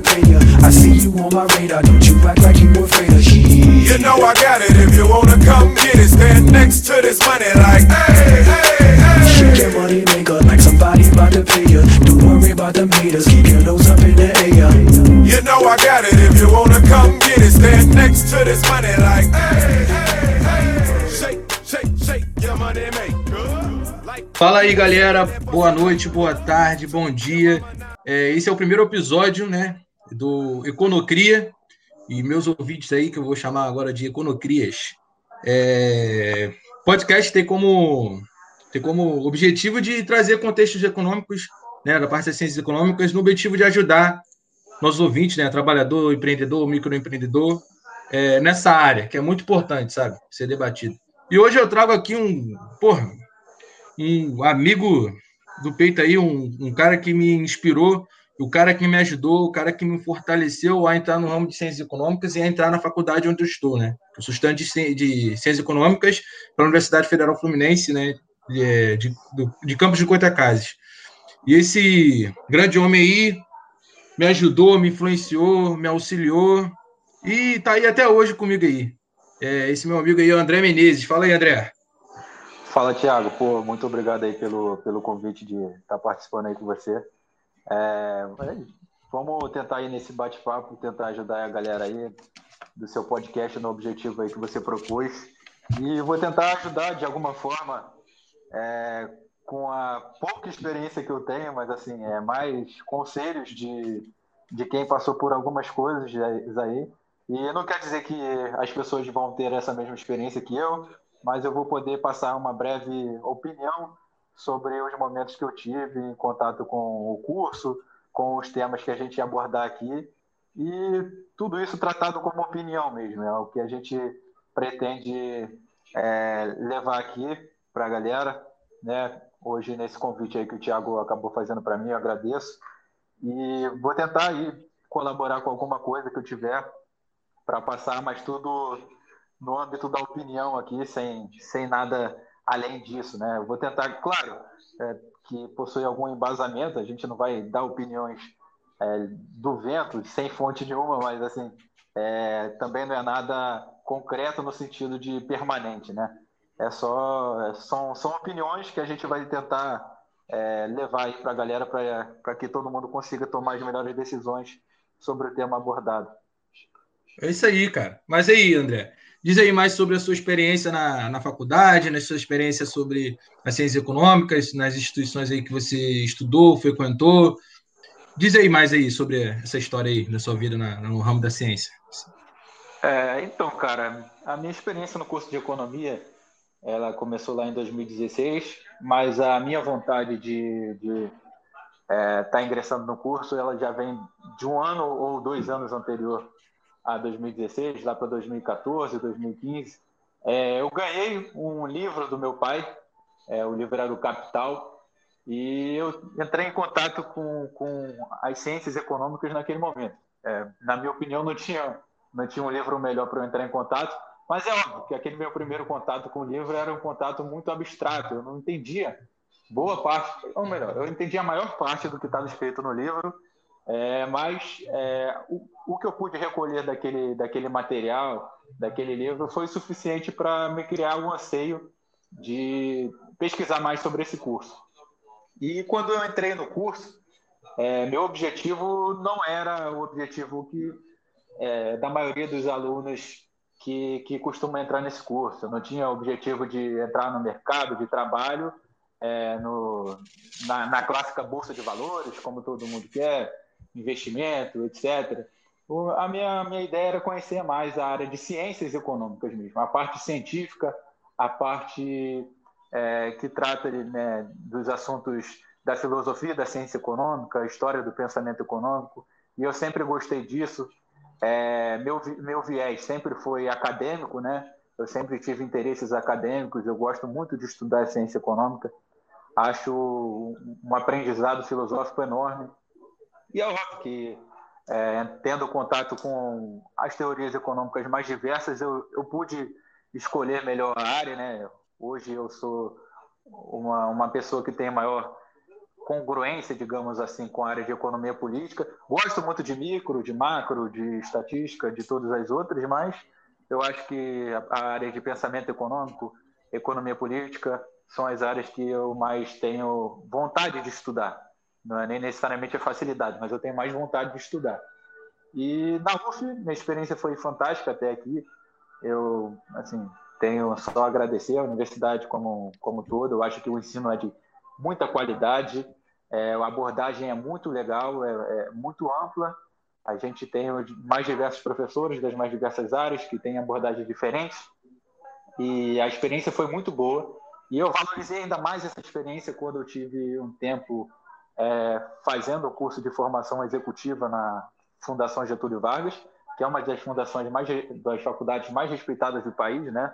to pay. I see you on my radar, don't you act like you afraid of shit. You know I got it if you wanna come get it. Stand next to this money like, hey, hey, hey. Shake your money maker like somebody about to pay ya. Don't worry about them haters, keep your nose up in the air. You know I got it if you wanna come get it. Stand next to this money like, hey, hey, hey. Shake, shake, shake your money maker. Like Fala aí, galera. Boa noite, boa tarde, bom dia. É, esse é o primeiro episódio, né, do Econocria e meus ouvintes aí que eu vou chamar agora de Econocrias. É, podcast tem como tem como objetivo de trazer contextos econômicos, né, da parte das ciências econômicas, no objetivo de ajudar nossos ouvintes, né, trabalhador, empreendedor, microempreendedor, é, nessa área que é muito importante, sabe, ser debatido. E hoje eu trago aqui um, porra, um amigo do peito aí, um, um cara que me inspirou, o cara que me ajudou, o cara que me fortaleceu a entrar no ramo de ciências econômicas e a entrar na faculdade onde eu estou, né? Eu sou estudante de, ci- de ciências econômicas para a Universidade Federal Fluminense, né? De, de, de Campos de Goitacazes. E esse grande homem aí me ajudou, me influenciou, me auxiliou e tá aí até hoje comigo aí. É, esse meu amigo aí o André Menezes. Fala aí, André. Fala, Thiago. Pô, muito obrigado aí pelo, pelo convite de estar participando aí com você. É, vamos tentar aí nesse bate-papo, tentar ajudar a galera aí do seu podcast no objetivo aí que você propôs. E vou tentar ajudar de alguma forma é, com a pouca experiência que eu tenho, mas assim, é mais conselhos de, de quem passou por algumas coisas aí. E não quer dizer que as pessoas vão ter essa mesma experiência que eu, mas eu vou poder passar uma breve opinião sobre os momentos que eu tive em contato com o curso, com os temas que a gente ia abordar aqui, e tudo isso tratado como opinião mesmo, é o que a gente pretende é, levar aqui para a galera, né? Hoje nesse convite aí que o Thiago acabou fazendo para mim, eu agradeço, e vou tentar aí colaborar com alguma coisa que eu tiver para passar, mas tudo no âmbito da opinião aqui, sem, sem nada além disso, né? Eu vou tentar, claro, é, que possui algum embasamento, a gente não vai dar opiniões é, do vento, sem fonte nenhuma, mas assim, é, também não é nada concreto no sentido de permanente, né? É só, são, são opiniões que a gente vai tentar é, levar aí para a galera para que todo mundo consiga tomar as melhores decisões sobre o tema abordado. É isso aí, cara. Mas aí, André, diz aí mais sobre a sua experiência na, na faculdade, na sua experiência sobre as ciências econômicas, nas instituições aí que você estudou, frequentou. Diz aí mais aí sobre essa história aí da sua vida na, no ramo da ciência. É, então, cara, a minha experiência no curso de economia, ela começou lá em 2016, mas a minha vontade de estar é, tá ingressando no curso, ela já vem de um ano ou dois anos anterior a 2016, lá para 2014, 2015. É, eu ganhei um livro do meu pai, é, o livro era do Capital, e eu entrei em contato com, com as ciências econômicas naquele momento. É, na minha opinião, não tinha, não tinha um livro melhor para eu entrar em contato, mas é óbvio que aquele meu primeiro contato com o livro era um contato muito abstrato, eu não entendia boa parte, ou melhor, eu entendia a maior parte do que estava escrito no livro, é, mas é, o, o, que eu pude recolher daquele, daquele material, daquele livro, foi suficiente para me criar um anseio de pesquisar mais sobre esse curso. E quando eu entrei no curso, é, meu objetivo não era o objetivo que é, da maioria dos alunos que, que costumam entrar nesse curso. Eu não tinha objetivo de entrar no mercado de trabalho é, no, na, na clássica bolsa de valores, como todo mundo quer, investimento, etc. A minha, minha ideia era conhecer mais a área de ciências econômicas mesmo, a parte científica, a parte é, que trata né, dos assuntos da filosofia da ciência econômica, a história do pensamento econômico, e eu sempre gostei disso. É, meu, meu viés sempre foi acadêmico, né? Eu sempre tive interesses acadêmicos, eu gosto muito de estudar ciência econômica, acho um aprendizado filosófico enorme. E é óbvio que, é, tendo contato com as teorias econômicas mais diversas, eu, eu pude escolher melhor a área, né? Hoje eu sou uma, uma pessoa que tem maior congruência, digamos assim, com a área de economia política. Gosto muito de micro, de macro, de estatística, de todas as outras, mas eu acho que a área de pensamento econômico, economia política, são as áreas que eu mais tenho vontade de estudar. Não é nem necessariamente a facilidade, mas eu tenho mais vontade de estudar. E na UF, minha experiência foi fantástica até aqui. Eu, assim, tenho só a agradecer a universidade como, como todo. Eu acho que o ensino é de muita qualidade, é, a abordagem é muito legal, é, é muito ampla. A gente tem mais diversos professores das mais diversas áreas que têm abordagens diferentes. E a experiência foi muito boa. E eu valorizei ainda mais essa experiência quando eu tive um tempo é, fazendo o curso de formação executiva na Fundação Getúlio Vargas, que é uma das fundações mais das faculdades mais respeitadas do país, né?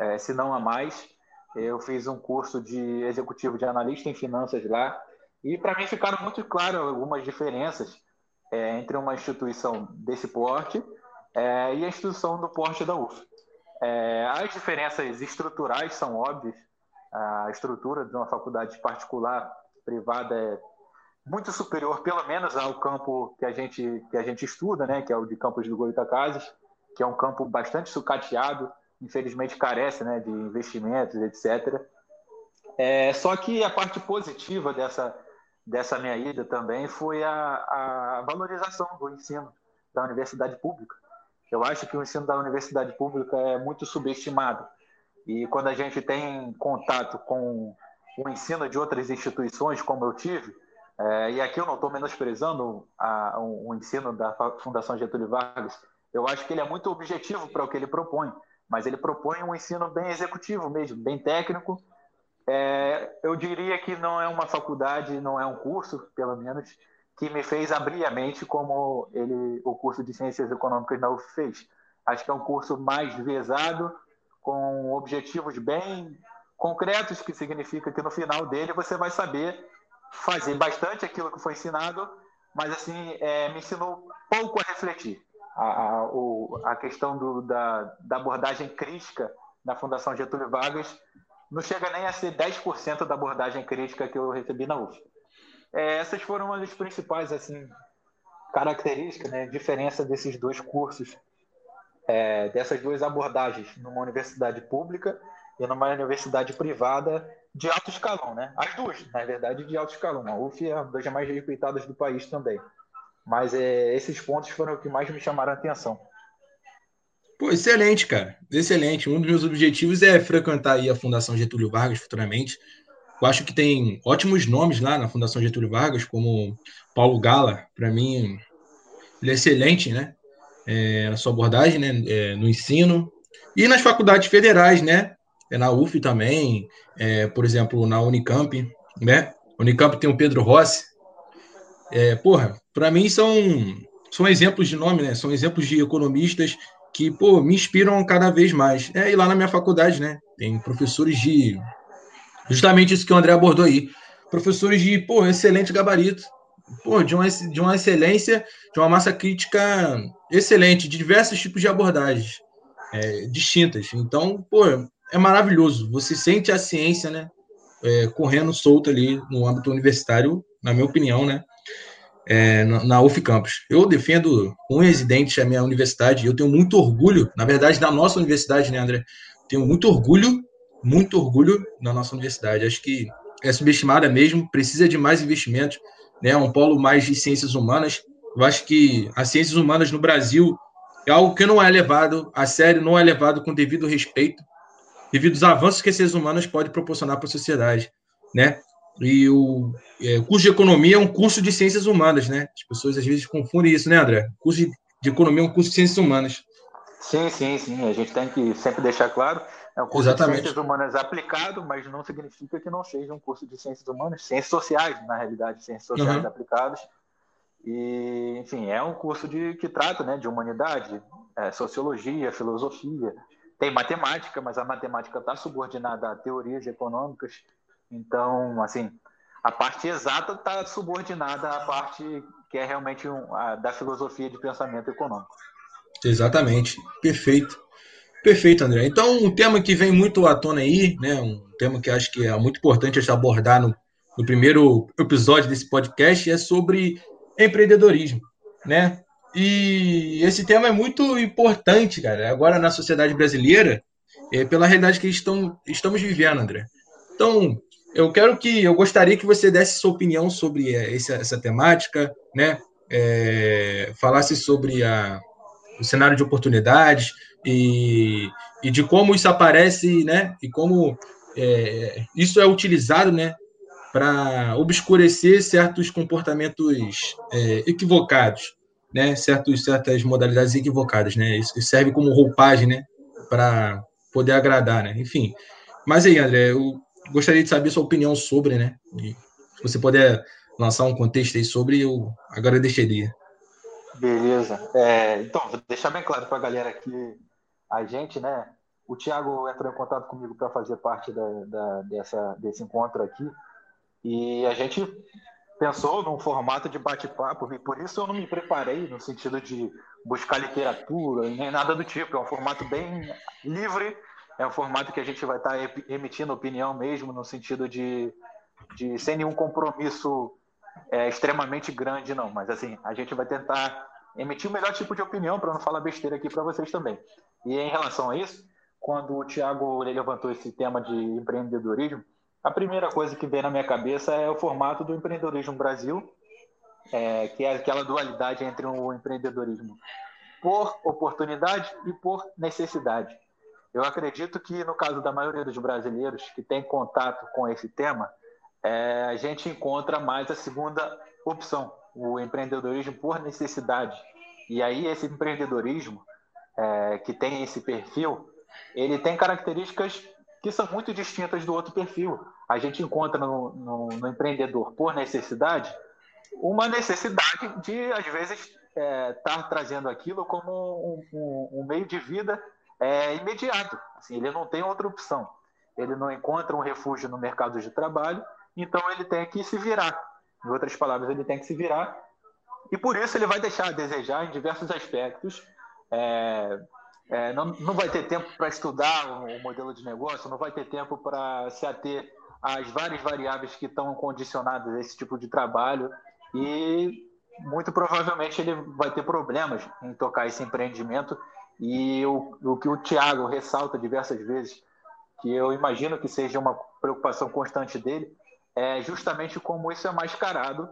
É, se não a mais. Eu fiz um curso de executivo de analista em finanças lá e para mim ficaram muito claras algumas diferenças é, entre uma instituição desse porte é, e a instituição do porte da UF. É, as diferenças estruturais são óbvias. A estrutura de uma faculdade particular privada é muito superior, pelo menos, ao campo que a gente, que a gente estuda, né, que é o de Campos do Goitacazes, que é um campo bastante sucateado, infelizmente carece né, de investimentos, etc. É, só que a parte positiva dessa, dessa minha ida também foi a, a valorização do ensino da universidade pública. Eu acho que o ensino da universidade pública é muito subestimado. E quando a gente tem contato com o ensino de outras instituições, como eu tive, é, e aqui eu não estou menosprezando a, o, o, ensino da Fundação Getúlio Vargas, eu acho que ele é muito objetivo para o que ele propõe, mas ele propõe um ensino bem executivo mesmo, bem técnico. É, eu diria que não é uma faculdade, não é um curso, pelo menos, que me fez abrir a mente como ele, o curso de Ciências Econômicas na UF fez. Acho que é um curso mais visado, com objetivos bem concretos, que significa que no final dele você vai saber fazer bastante aquilo que foi ensinado, mas assim é, me ensinou pouco a refletir. A, a, o, a questão do, da, da abordagem crítica na Fundação Getúlio Vargas não chega nem a ser 10% da abordagem crítica que eu recebi na UF. É, essas foram as principais assim características, né, diferença desses dois cursos, é, dessas duas abordagens numa universidade pública e numa universidade privada de alto escalão, né? As duas, na verdade, de alto escalão. A UF é uma das mais respeitadas do país também. Mas é, esses pontos foram o que mais me chamaram a atenção. Pô, excelente, cara. Excelente. Um dos meus objetivos é frequentar aí a Fundação Getúlio Vargas futuramente. Eu acho que tem ótimos nomes lá na Fundação Getúlio Vargas, como Paulo Gala. Para mim, ele é excelente, né? É, na sua abordagem, né? É, no ensino. E nas faculdades federais, né? É na UF também, é, por exemplo, na Unicamp, né? Unicamp tem o Pedro Rossi. É, porra, para mim são, são exemplos de nome, né? São exemplos de economistas que, pô, me inspiram cada vez mais. É, e lá na minha faculdade, né? Tem professores de. Justamente isso que o André abordou aí. Professores de, pô, excelente gabarito. Pô, de uma, de uma excelência, de uma massa crítica excelente, de diversos tipos de abordagens é, distintas. Então, pô, é maravilhoso. Você sente a ciência, né? É, correndo solta ali no âmbito universitário, na minha opinião, né? É, na, na UF Campus. Eu defendo com residente a minha universidade. Eu tenho muito orgulho, na verdade, da nossa universidade, né, André? Tenho muito orgulho, muito orgulho da nossa universidade. Acho que é subestimada mesmo, precisa de mais investimentos, né? Um polo mais de ciências humanas. Eu acho que as ciências humanas no Brasil é algo que não é levado a sério, não é levado com devido respeito devido aos avanços que esses humanos podem proporcionar para a sociedade, né? E o, é, o, curso de economia é um curso de ciências humanas, né? As pessoas às vezes confundem isso, né, André? O curso de, de economia é um curso de ciências humanas. Sim, sim, sim. A gente tem que sempre deixar claro. É um curso Exatamente. de ciências humanas aplicado, mas não significa que não seja um curso de ciências humanas, ciências sociais, na realidade, ciências sociais uhum. aplicadas. E, enfim, é um curso de, que trata né, de humanidade, é, sociologia, filosofia, tem matemática, mas a matemática está subordinada a teorias econômicas. Então, assim, a parte exata está subordinada à parte que é realmente um, a, da filosofia de pensamento econômico. Exatamente, perfeito. Perfeito, André. Então, um tema que vem muito à tona aí, né, um tema que acho que é muito importante a gente abordar no, no primeiro episódio desse podcast, é sobre empreendedorismo, né? E esse tema é muito importante, cara, agora na sociedade brasileira, é, pela realidade que estão, estamos vivendo, André. Então, eu quero que, eu gostaria que você desse sua opinião sobre é, essa, essa temática, né? É, falasse sobre a, o cenário de oportunidades e, e de como isso aparece, né? E como é, isso é utilizado, né? Para obscurecer certos comportamentos é, equivocados, né? Certos, certas modalidades equivocadas, né? Isso serve como roupagem, né? Para poder agradar, né? Enfim. Mas aí, André, eu gostaria de saber sua opinião sobre, né? E se você puder lançar um contexto aí sobre, eu agradeceria. Beleza. É, então, vou deixar bem claro para a galera que a gente, né? O Thiago entrou em contato comigo para fazer parte da, da, dessa, desse encontro aqui. E a gente pensou num formato de bate-papo, e por isso eu não me preparei no sentido de buscar literatura, nem nada do tipo. É um formato bem livre, é um formato que a gente vai estar tá emitindo opinião mesmo, no sentido de, de sem nenhum compromisso é, extremamente grande, não. Mas assim, a gente vai tentar emitir o melhor tipo de opinião para não falar besteira aqui para vocês também. E em relação a isso, quando o Tiago levantou esse tema de empreendedorismo, a primeira coisa que vem na minha cabeça é o formato do empreendedorismo Brasil, é, que é aquela dualidade entre o empreendedorismo por oportunidade e por necessidade. Eu acredito que, no caso da maioria dos brasileiros que tem contato com esse tema, é, a gente encontra mais a segunda opção, o empreendedorismo por necessidade. E aí, esse empreendedorismo, é, que tem esse perfil, ele tem características que são muito distintas do outro perfil. A gente encontra no, no, no empreendedor por necessidade uma necessidade de, às vezes, estar é, tá trazendo aquilo como um, um, um meio de vida é, imediato. Assim, ele não tem outra opção. Ele não encontra um refúgio no mercado de trabalho, então ele tem que se virar. Em outras palavras, ele tem que se virar. E por isso ele vai deixar a desejar em diversos aspectos. É, é, não, não vai ter tempo para estudar o, modelo de negócio, não vai ter tempo para se ater às várias variáveis que estão condicionadas a esse tipo de trabalho. E muito provavelmente ele vai ter problemas em tocar esse empreendimento. E o, o que o Tiago ressalta diversas vezes, que eu imagino que seja uma preocupação constante dele, é justamente como isso é mascarado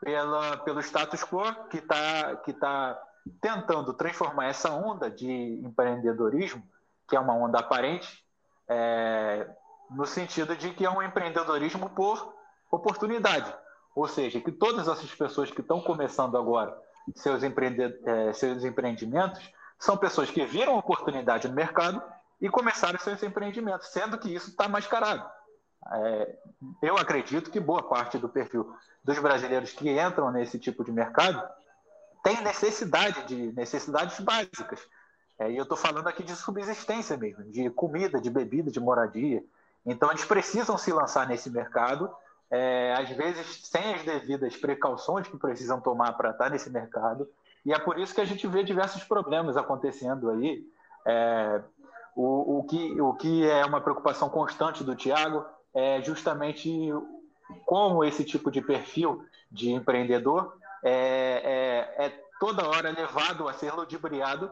pela, pelo status quo que está que tá tentando transformar essa onda de empreendedorismo, que é uma onda aparente, é, no sentido de que é um empreendedorismo por oportunidade. Ou seja, que todas essas pessoas que estão começando agora seus, empreende é, seus empreendimentos são pessoas que viram oportunidade no mercado e começaram seus empreendimentos, sendo que isso está mascarado. É, eu acredito que boa parte do perfil dos brasileiros que entram nesse tipo de mercado tem necessidade de necessidades básicas. É, e eu estou falando aqui de subsistência mesmo, de comida, de bebida, de moradia. Então, eles precisam se lançar nesse mercado, é, às vezes sem as devidas precauções que precisam tomar para estar nesse mercado. E é por isso que a gente vê diversos problemas acontecendo aí. É, o, o, que, o que é uma preocupação constante do Tiago é justamente como esse tipo de perfil de empreendedor é, é, é toda hora levado a ser ludibriado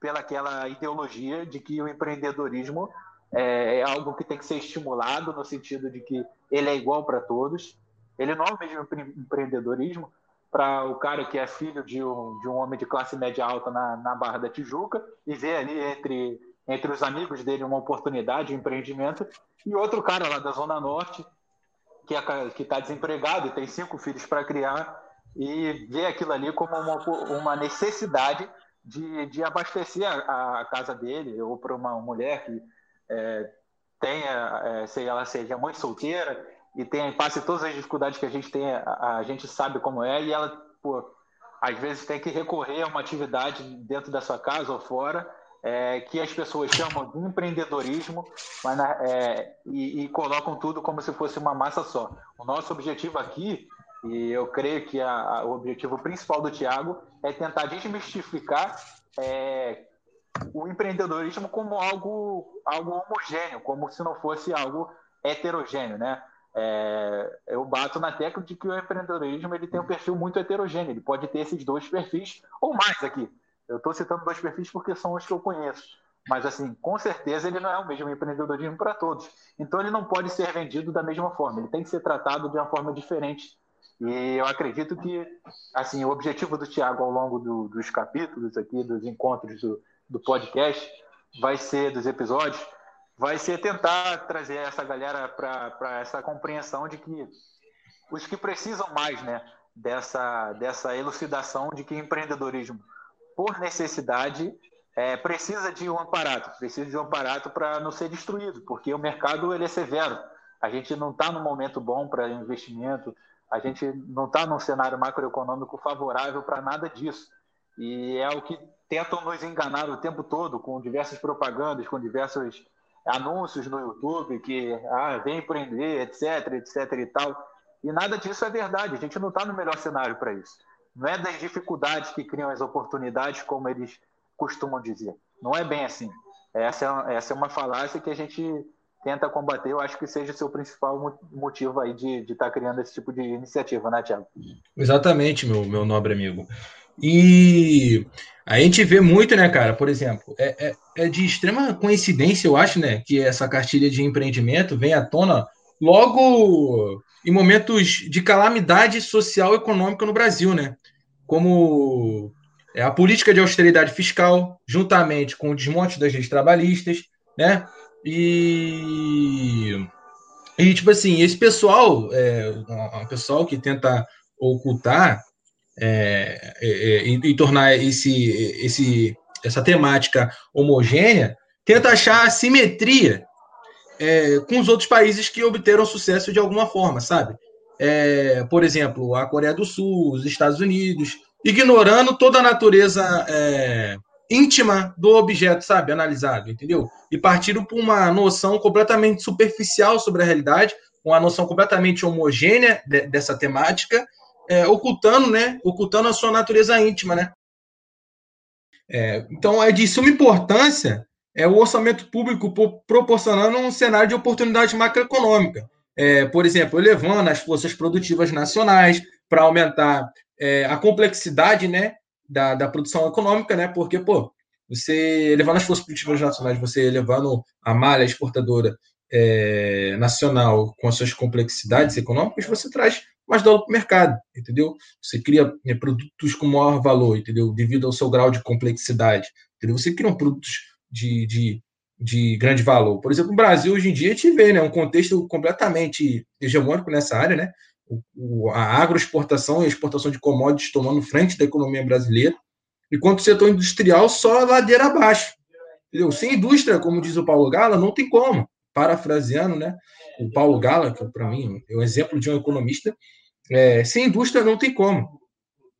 pelaquela ideologia de que o empreendedorismo é, é, algo que tem que ser estimulado no sentido de que ele é igual para todos. Ele não é o mesmo empreendedorismo para o cara que é filho de um, de um homem de classe média alta na, na Barra da Tijuca e vê ali entre, entre os amigos dele uma oportunidade, um empreendimento, e outro cara lá da Zona Norte que é, está desempregado e tem cinco filhos para criar e ver aquilo ali como uma, uma necessidade de, de abastecer a, a casa dele, ou para uma mulher que é, tenha, é, se ela seja mãe solteira e tenha, passe todas as dificuldades que a gente tem, a, a gente sabe como é, e ela, pô, às vezes tem que recorrer a uma atividade dentro da sua casa ou fora, é, que as pessoas chamam de empreendedorismo mas, é, e, e, colocam tudo como se fosse uma massa só. O nosso objetivo aqui e eu creio que a, a, o objetivo principal do Tiago é tentar desmistificar é, o empreendedorismo como algo, algo homogêneo, como se não fosse algo heterogêneo, né? é, eu bato na tecla de que o empreendedorismo ele tem um perfil muito heterogêneo, ele pode ter esses dois perfis ou mais aqui. Eu estou citando dois perfis porque são os que eu conheço. Mas, assim, com certeza ele não é o mesmo empreendedorismo para todos. Então, ele não pode ser vendido da mesma forma. Ele tem que ser tratado de uma forma diferente. E eu acredito que, assim, o objetivo do Tiago ao longo do, dos capítulos aqui, dos encontros do, do podcast, vai ser, dos episódios, vai ser tentar trazer essa galera para essa compreensão de que os que precisam mais, né, dessa, dessa elucidação de que empreendedorismo, por necessidade, é, precisa de um aparato, precisa de um aparato para não ser destruído, porque o mercado ele é severo. A gente não está no momento bom para investimento, a gente não está num cenário macroeconômico favorável para nada disso. E é o que tentam nos enganar o tempo todo com diversas propagandas, com diversos anúncios no YouTube que ah, vem empreender, etc, etc e tal. E nada disso é verdade. A gente não está no melhor cenário para isso. Não é das dificuldades que criam as oportunidades, como eles costumam dizer. Não é bem assim. Essa é, essa é uma falácia que a gente tenta combater. Eu acho que seja o seu principal motivo aí de estar tá criando esse tipo de iniciativa, né, Tiago? Exatamente, meu, meu nobre amigo. E a gente vê muito, né, cara? Por exemplo, é, é, é, de extrema coincidência, eu acho, né, que essa cartilha de empreendimento vem à tona logo em momentos de calamidade social e econômica no Brasil, né? Como é, a política de austeridade fiscal, juntamente com o desmonte das leis trabalhistas, né? E, e tipo assim, esse pessoal, é, um pessoal que tenta ocultar é, é, é, e, e, tornar esse, esse, essa temática homogênea, tenta achar simetria é, com os outros países que obteram sucesso de alguma forma, sabe? É, por exemplo, a Coreia do Sul, os Estados Unidos, ignorando toda a natureza é, íntima do objeto, sabe, analisado, entendeu? E partiram por uma noção completamente superficial sobre a realidade, uma noção completamente homogênea de, dessa temática, é, ocultando, né, ocultando a sua natureza íntima, né? É, então é de suma importância é o orçamento público proporcionando um cenário de oportunidade macroeconômica. É, por exemplo, elevando as forças produtivas nacionais para aumentar é, a complexidade né, da, da produção econômica, né? Porque, pô, você elevando as forças produtivas nacionais, você elevando a malha exportadora é, nacional com as suas complexidades econômicas, você traz mais dólar para o mercado, entendeu? Você cria né, produtos com maior valor, entendeu? Devido ao seu grau de complexidade, entendeu? Você cria um produtos de, de, de grande valor. Por exemplo, no Brasil, hoje em dia, a gente vê né, um contexto completamente hegemônico nessa área, né? A agroexportação e a exportação de commodities tomando frente da economia brasileira, enquanto o setor industrial só ladeira abaixo. Entendeu? Sem indústria, como diz o Paulo Gala, não tem como. Parafraseando, né? O Paulo Gala, que para mim é um exemplo de um economista, é, sem indústria não tem como.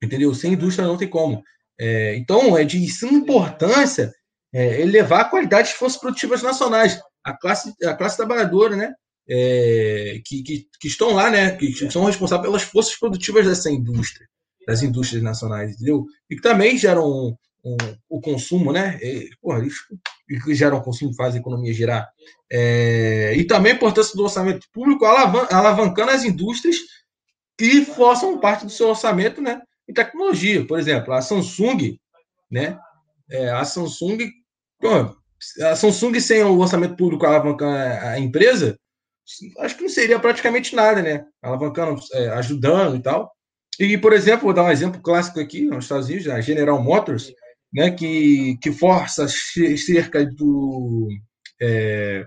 Entendeu? Sem indústria não tem como. É, então, é de suma importância é, elevar a qualidade das forças produtivas nacionais. A classe, a classe trabalhadora, né? É, que, que, que, estão lá, né, que são responsáveis pelas forças produtivas dessa indústria, das indústrias nacionais, entendeu? E que também geram um, um, o consumo, né? E, porra, isso, que geram consumo, faz a economia girar. É, e também a importância do orçamento público alavan alavancando as indústrias que façam parte do seu orçamento, né? Em tecnologia, por exemplo, a Samsung, né? É, a Samsung, pô, a Samsung sem o orçamento público alavancando a empresa, acho que não seria praticamente nada, né? Alavancando, é, ajudando e tal. E, por exemplo, vou dar um exemplo clássico aqui nos Estados Unidos, a General Motors, né, que, que força cerca do. É,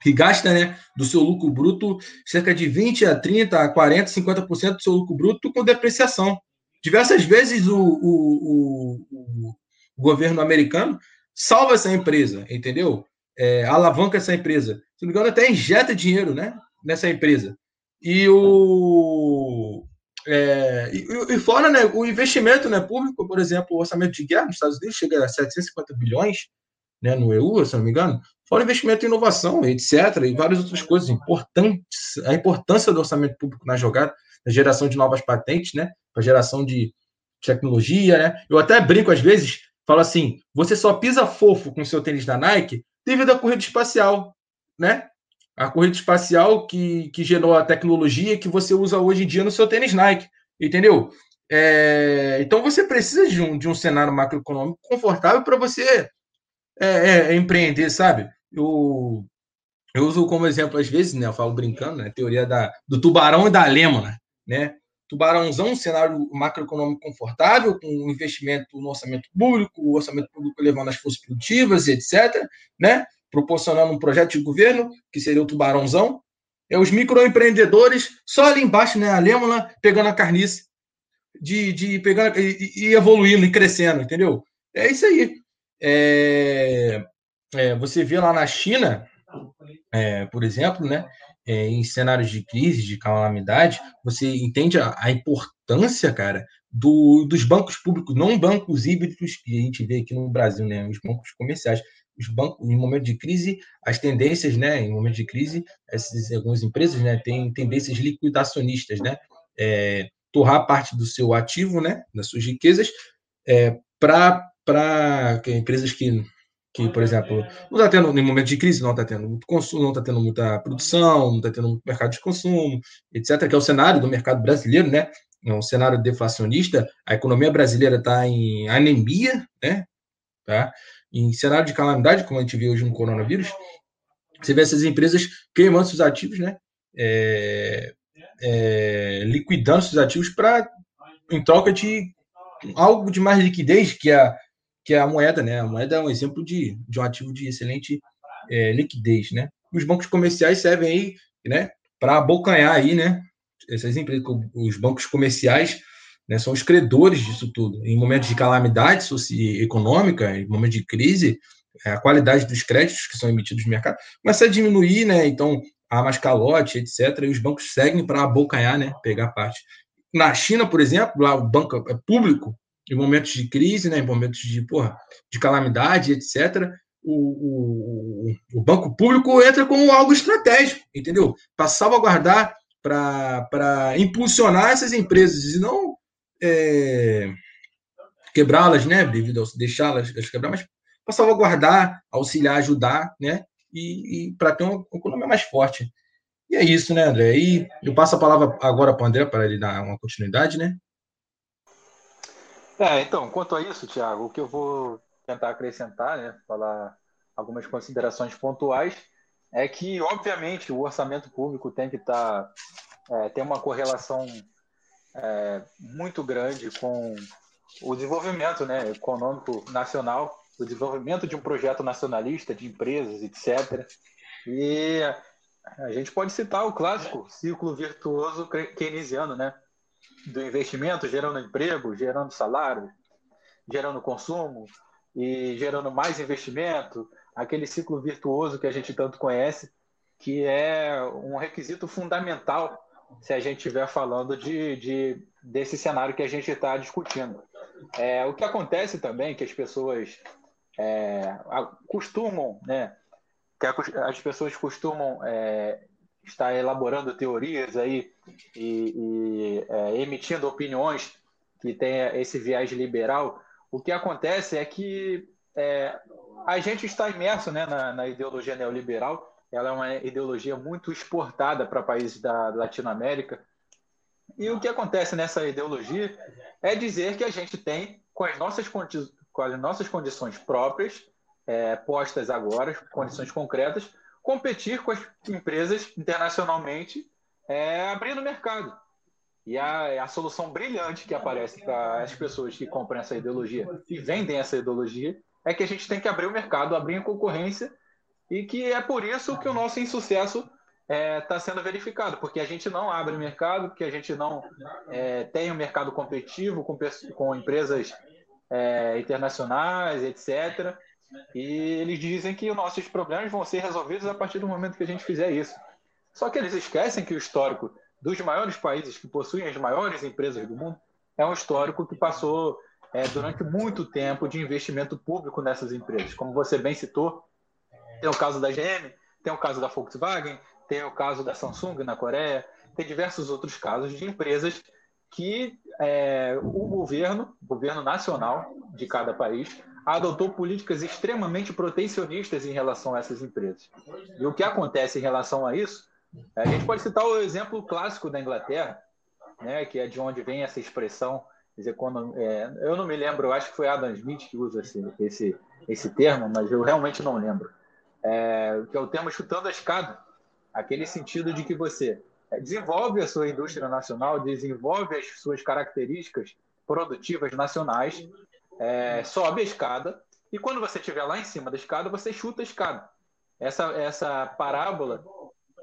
que gasta né, do seu lucro bruto cerca de 20 a 30, a 40, 50% do seu lucro bruto com depreciação. Diversas vezes o, o, o, o governo americano salva essa empresa, entendeu? É, alavanca essa empresa se não me engano, até injeta dinheiro né, nessa empresa. E o. É, e, e, fora né, o investimento né, público, por exemplo, o orçamento de guerra nos Estados Unidos chega a 750 bilhões né, no EU, se não me engano, fora investimento em inovação, etc., e várias outras coisas importantes, a importância do orçamento público na jogada, na geração de novas patentes, né, para geração de tecnologia. Né? Eu até brinco às vezes, falo assim: você só pisa fofo com seu tênis da Nike devido à corrida espacial né? A corrida espacial que, que gerou a tecnologia que você usa hoje em dia no seu tênis Nike, entendeu? É, então você precisa de um, de um cenário macroeconômico confortável para você é, é, é, empreender, sabe? Eu, eu uso como exemplo, às vezes, né? Eu falo brincando, né? Teoria da, do tubarão e da lêmona, né? Tubarãozão, um cenário macroeconômico confortável, com investimento no orçamento público, o orçamento público levando as forças produtivas, etc., né? proporcionando um projeto de governo, que seria o tubarãozão. É os microempreendedores, só ali embaixo, né? A lêmuna pegando a carniça, de, de pegando e, e evoluindo e crescendo, entendeu? É isso aí. É, é, você vê lá na China, é, por exemplo, né? É, em cenários de crise, de calamidade, você entende a, a importância, cara, do, dos bancos públicos, não bancos híbridos que a gente vê aqui no Brasil, né? Os bancos comerciais. Os bancos, em momento de crise, as tendências, né? Em momento de crise, essas algumas empresas, né? Têm tendências liquidacionistas, né? É, torrar parte do seu ativo, né? Das suas riquezas, é, para empresas que que, por exemplo, não está tendo, em momento de crise, não está tendo muito consumo, não está tendo muita produção, não está tendo muito mercado de consumo, etc., que é o cenário do mercado brasileiro, né? É um cenário deflacionista, a economia brasileira está em anemia, né? Tá? Em cenário de calamidade, como a gente vê hoje no coronavírus, você vê essas empresas queimando seus ativos, né? É, é, liquidando seus ativos para em troca de algo de mais liquidez que a que é a moeda, né? A moeda é um exemplo de, de um ativo de excelente é, liquidez, né? Os bancos comerciais servem aí, né, para abocanhar aí, né? Essas empresas, os bancos comerciais, né, são os credores disso tudo. Em momentos de calamidade socioeconômica, em momentos de crise, é, a qualidade dos créditos que são emitidos no mercado começa a diminuir, né? Então há mais calote, etc. E os bancos seguem para abocanhar, né? Pegar parte. Na China, por exemplo, lá o banco é público, em momentos de crise, né, em momentos de, porra, de calamidade, etc., o, o, o banco público entra como algo estratégico, entendeu? Para salvaguardar, para impulsionar essas empresas e não é, quebrá-las, né, deixá-las quebrar, mas para salvaguardar, auxiliar, ajudar, né, e, e para ter uma economia mais forte. E é isso, né, André? E eu passo a palavra agora para o André para ele dar uma continuidade, né? É, então, quanto a isso, Tiago, o que eu vou tentar acrescentar, né, falar algumas considerações pontuais, é que, obviamente, o orçamento público tem que estar, tá, é, tem uma correlação é, muito grande com o desenvolvimento né, econômico nacional, o desenvolvimento de um projeto nacionalista, de empresas, etc. E a gente pode citar o clássico ciclo virtuoso keynesiano, né? Do investimento, gerando emprego, gerando salário, gerando consumo e gerando mais investimento, aquele ciclo virtuoso que a gente tanto conhece, que é um requisito fundamental se a gente estiver falando de, de, desse cenário que a gente está discutindo. É, o que acontece também que as pessoas é, costumam, né, que as pessoas costumam é, está elaborando teorias aí e, e é, emitindo opiniões que tem esse viés liberal, o que acontece é que é, a gente está imerso né, na, na, ideologia neoliberal. Ela é uma ideologia muito exportada para países da Latinoamérica. E o que acontece nessa ideologia é dizer que a gente tem, com as nossas, com as nossas condições próprias, é, postas agora, condições concretas, competir com as empresas internacionalmente, é, abrindo mercado. E a, a solução brilhante que aparece para as pessoas que compram essa ideologia e vendem essa ideologia é que a gente tem que abrir o mercado, abrir a concorrência, e que é por isso que o nosso insucesso está é, tá sendo verificado, porque a gente não abre mercado, porque a gente não é, tem um mercado competitivo com, com empresas é, internacionais, etc. E eles dizem que os nossos problemas vão ser resolvidos a partir do momento que a gente fizer isso. Só que eles esquecem que o histórico dos maiores países que possuem as maiores empresas do mundo é um histórico que passou é, durante muito tempo de investimento público nessas empresas. Como você bem citou, tem o caso da GM, tem o caso da Volkswagen, tem o caso da Samsung na Coreia, tem diversos outros casos de empresas que é, o governo, o governo nacional de cada país, adotou políticas extremamente protecionistas em relação a essas empresas. E o que acontece em relação a isso? A gente pode citar o exemplo clássico da Inglaterra, né, que é de onde vem essa expressão. É, eu não me lembro, acho que foi Adam Smith que usa esse, esse, esse termo, mas eu realmente não lembro. É, que é o termo chutando a escada, aquele sentido de que você desenvolve a sua indústria nacional, desenvolve as suas características produtivas nacionais, é, sobe a escada, e quando você estiver lá em cima da escada, você chuta a escada. Essa, essa parábola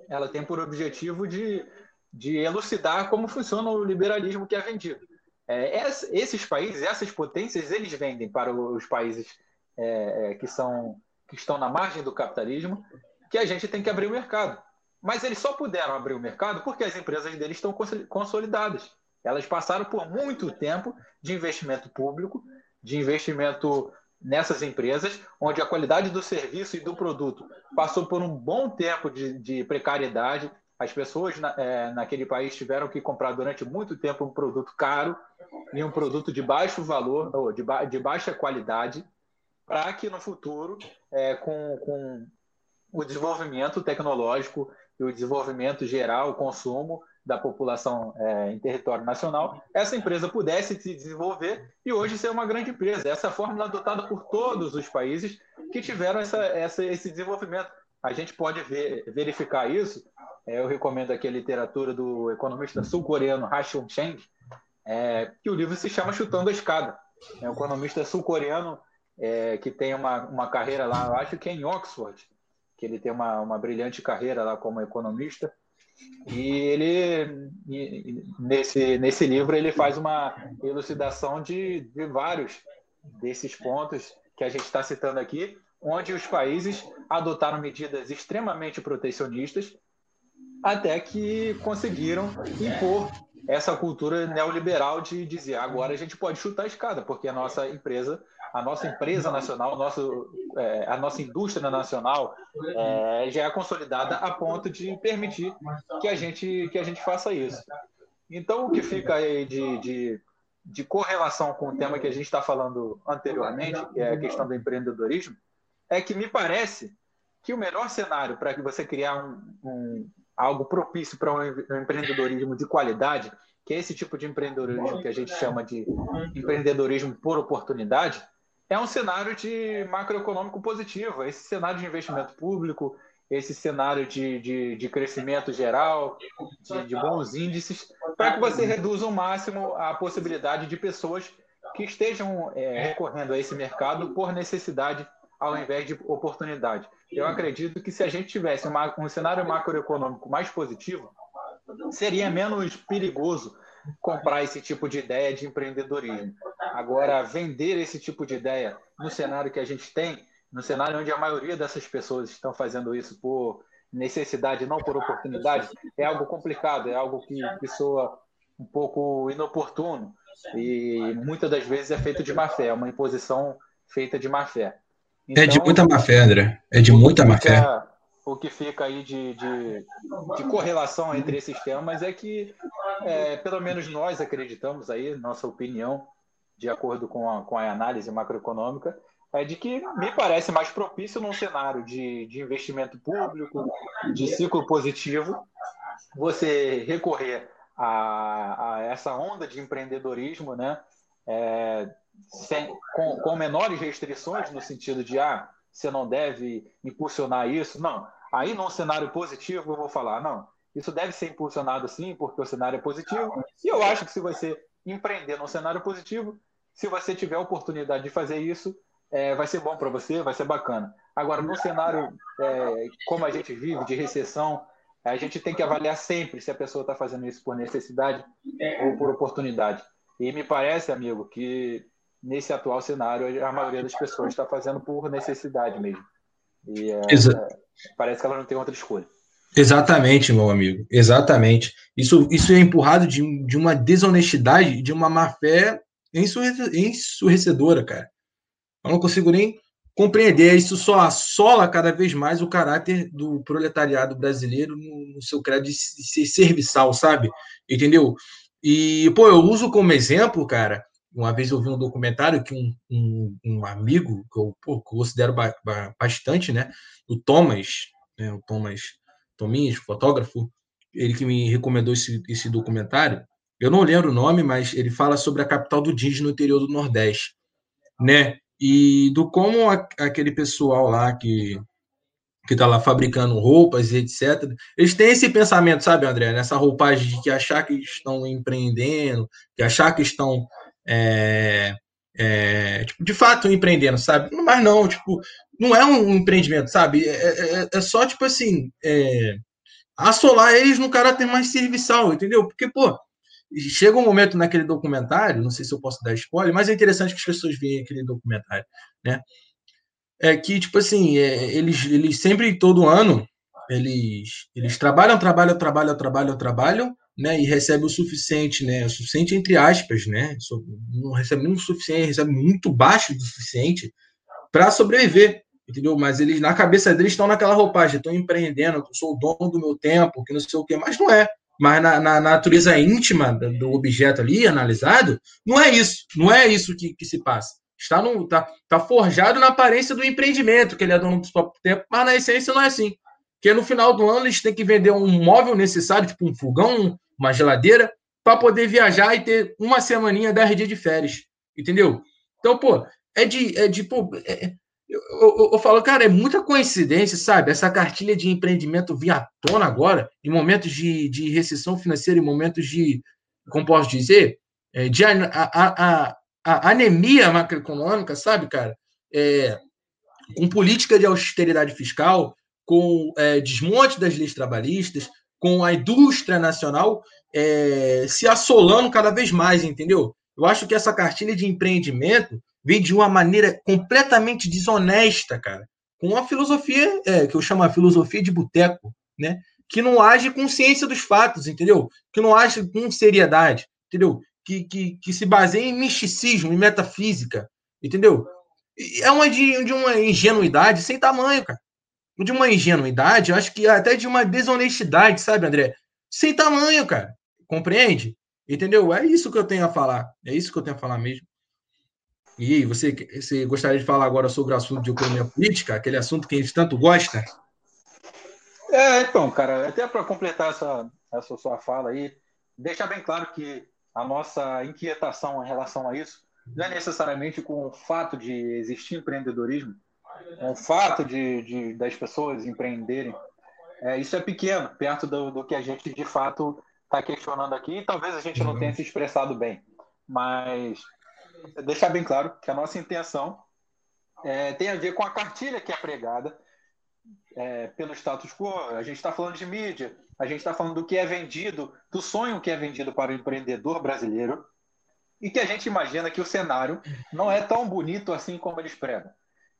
ela tem por objetivo de, de elucidar como funciona o liberalismo que é vendido. É, esses países, essas potências, eles vendem para os países é, é, que, são, que estão na margem do capitalismo que a gente tem que abrir o mercado. Mas eles só puderam abrir o mercado porque as empresas deles estão consolidadas. Elas passaram por muito tempo de investimento público, de investimento nessas empresas, onde a qualidade do serviço e do produto passou por um bom tempo de, de precariedade. As pessoas na, é, naquele país tiveram que comprar durante muito tempo um produto caro e um produto de baixo valor, ou de, ba de baixa qualidade, para que no futuro, é, com, com o desenvolvimento tecnológico e o desenvolvimento geral, o consumo da população é, em território nacional, essa empresa pudesse se desenvolver e hoje ser uma grande empresa. Essa fórmula adotada por todos os países que tiveram essa, essa, esse desenvolvimento. A gente pode ver, verificar isso. É, eu recomendo aqui a literatura do economista sul-coreano Ha Cheng, é, que o livro se chama Chutando a Escada. É um economista sul-coreano é, que tem uma, uma carreira lá, acho que é em Oxford, que ele tem uma, uma brilhante carreira lá como economista. E ele, nesse, nesse livro, ele faz uma elucidação de, de vários desses pontos que a gente está citando aqui, onde os países adotaram medidas extremamente protecionistas até que conseguiram impor essa cultura neoliberal de dizer agora a gente pode chutar a escada, porque a nossa empresa a nossa empresa nacional, nosso, é, a nossa indústria nacional é, já é consolidada a ponto de permitir que a gente, que a gente faça isso. Então, o que fica aí de, de, de correlação com o tema que a gente está falando anteriormente, que é a questão do empreendedorismo, é que me parece que o melhor cenário para que você criar um, um algo propício para um empreendedorismo de qualidade, que é esse tipo de empreendedorismo que a gente chama de empreendedorismo por oportunidade, é um cenário de macroeconômico positivo. Esse cenário de investimento público, esse cenário de, de, de crescimento geral, de, de bons índices, para que você reduza ao máximo a possibilidade de pessoas que estejam é, recorrendo a esse mercado por necessidade ao invés de oportunidade. Eu acredito que se a gente tivesse uma, um cenário macroeconômico mais positivo, seria menos perigoso comprar esse tipo de ideia de empreendedorismo. Agora, vender esse tipo de ideia no cenário que a gente tem, no cenário onde a maioria dessas pessoas estão fazendo isso por necessidade, não por oportunidade, é algo complicado, é algo que, que soa um pouco inoportuno e muitas das vezes é feito de má fé, é uma imposição feita de má fé. Então, é de muita má fé, André. É de muita má fé o que fica aí de, de, de, correlação entre esses temas é que, é, pelo menos nós acreditamos aí, nossa opinião, de acordo com a, com a análise macroeconômica, é de que me parece mais propício num cenário de, de investimento público, de ciclo positivo, você recorrer a, a essa onda de empreendedorismo, né? É, sem, com, com menores restrições, no sentido de, ah, você não deve impulsionar isso. Não, Aí, num cenário positivo, eu vou falar, não, isso deve ser impulsionado sim, porque o cenário é positivo. E eu acho que se você empreender num cenário positivo, se você tiver a oportunidade de fazer isso, é, vai ser bom para você, vai ser bacana. Agora, no cenário é, como a gente vive, de recessão, a gente tem que avaliar sempre se a pessoa está fazendo isso por necessidade ou por oportunidade. E me parece, amigo, que nesse atual cenário a maioria das pessoas está fazendo por necessidade mesmo. E é, parece que ela não tem outra escolha. Exatamente, meu amigo. Exatamente. Isso, isso é empurrado de, de uma desonestidade, de uma má fé ensurrecedora, cara. Eu não consigo nem compreender. Isso só assola cada vez mais o caráter do proletariado brasileiro no, no seu crédito de ser serviçal, sabe? Entendeu? E, pô, eu uso como exemplo, cara, uma vez eu vi um documentário que um, um, um amigo, que eu pô, considero ba bastante, né? O Thomas, né? o Thomas Tominhas, fotógrafo, ele que me recomendou esse, esse documentário. Eu não lembro o nome, mas ele fala sobre a capital do jeans no interior do Nordeste, né? E do como a, aquele pessoal lá que que está lá fabricando roupas e etc. Eles têm esse pensamento, sabe, André? Nessa roupagem de que achar que estão empreendendo, que achar que estão é, é, tipo, de fato empreendendo, sabe? Mas não, tipo, não é um empreendimento, sabe? É, é, é, é só, tipo assim, é, assolar eles no caráter mais serviçal, entendeu? Porque, pô, chega um momento naquele documentário, não sei se eu posso dar spoiler, mas é interessante que as pessoas vejam aquele documentário, né? é que, tipo assim, é, eles, eles sempre, todo ano, eles, eles trabalham, trabalham, trabalham, trabalham, trabalham, né? E recebem o suficiente, né? O suficiente entre aspas, né? Não recebe nem o suficiente, recebe muito baixo do suficiente para sobreviver, entendeu? Mas eles, na cabeça deles, estão naquela roupagem, estão empreendendo, sou o dono do meu tempo, que não sei o quê, mas não é. Mas na, na natureza íntima do objeto ali, analisado, não é isso. Não é isso que, que se passa. Está, no, tá, tá forjado na aparência do empreendimento, que ele é dono do próprio tempo, mas na essência não é assim. Porque no final do ano eles têm que vender um móvel necessário, tipo um fogão, uma geladeira, para poder viajar e ter uma semaninha, dez dias de férias. Entendeu? Então, pô, é de. É de pô, é, eu, eu, eu, falo, cara, é muita coincidência, sabe? Essa cartilha de empreendimento vir à tona agora, em momentos de, de recessão financeira, em momentos de, como posso dizer, é, de a, a, a, a anemia macroeconômica, sabe, cara? É, com política de austeridade fiscal, com é, desmonte das leis trabalhistas, com a indústria nacional é, se assolando cada vez mais, entendeu? Eu acho que essa cartilha de empreendimento vem de uma maneira completamente desonesta, cara, com uma filosofia é, que eu chamo a filosofia de boteco, né? Que não age com ciência dos fatos, entendeu? Que não age com seriedade, entendeu? que, que, que se baseia em misticismo, em metafísica, entendeu? É uma de, de uma ingenuidade sem tamanho, cara. De uma ingenuidade, eu acho que até de uma desonestidade, sabe, André? Sem tamanho, cara. Compreende? Entendeu? É isso que eu tenho a falar. É isso que eu tenho a falar mesmo. E aí, você, você gostaria de falar agora sobre o assunto de economia política, aquele assunto que a gente tanto gosta? É, então, cara, até para completar essa, essa sua fala aí, deixar bem claro que a nossa inquietação em relação a isso não é necessariamente com o fato de existir empreendedorismo, o fato de, de das pessoas empreenderem. É, isso é pequeno, perto do, do que a gente de fato está questionando aqui, e talvez a gente não tenha se expressado bem. Mas deixar bem claro que a nossa intenção é, tem a ver com a cartilha que é pregada é, pelo status quo. A gente está falando de mídia, a gente está falando do que é vendido, do sonho que é vendido para o empreendedor brasileiro, e que a gente imagina que o cenário não é tão bonito assim como eles pregam.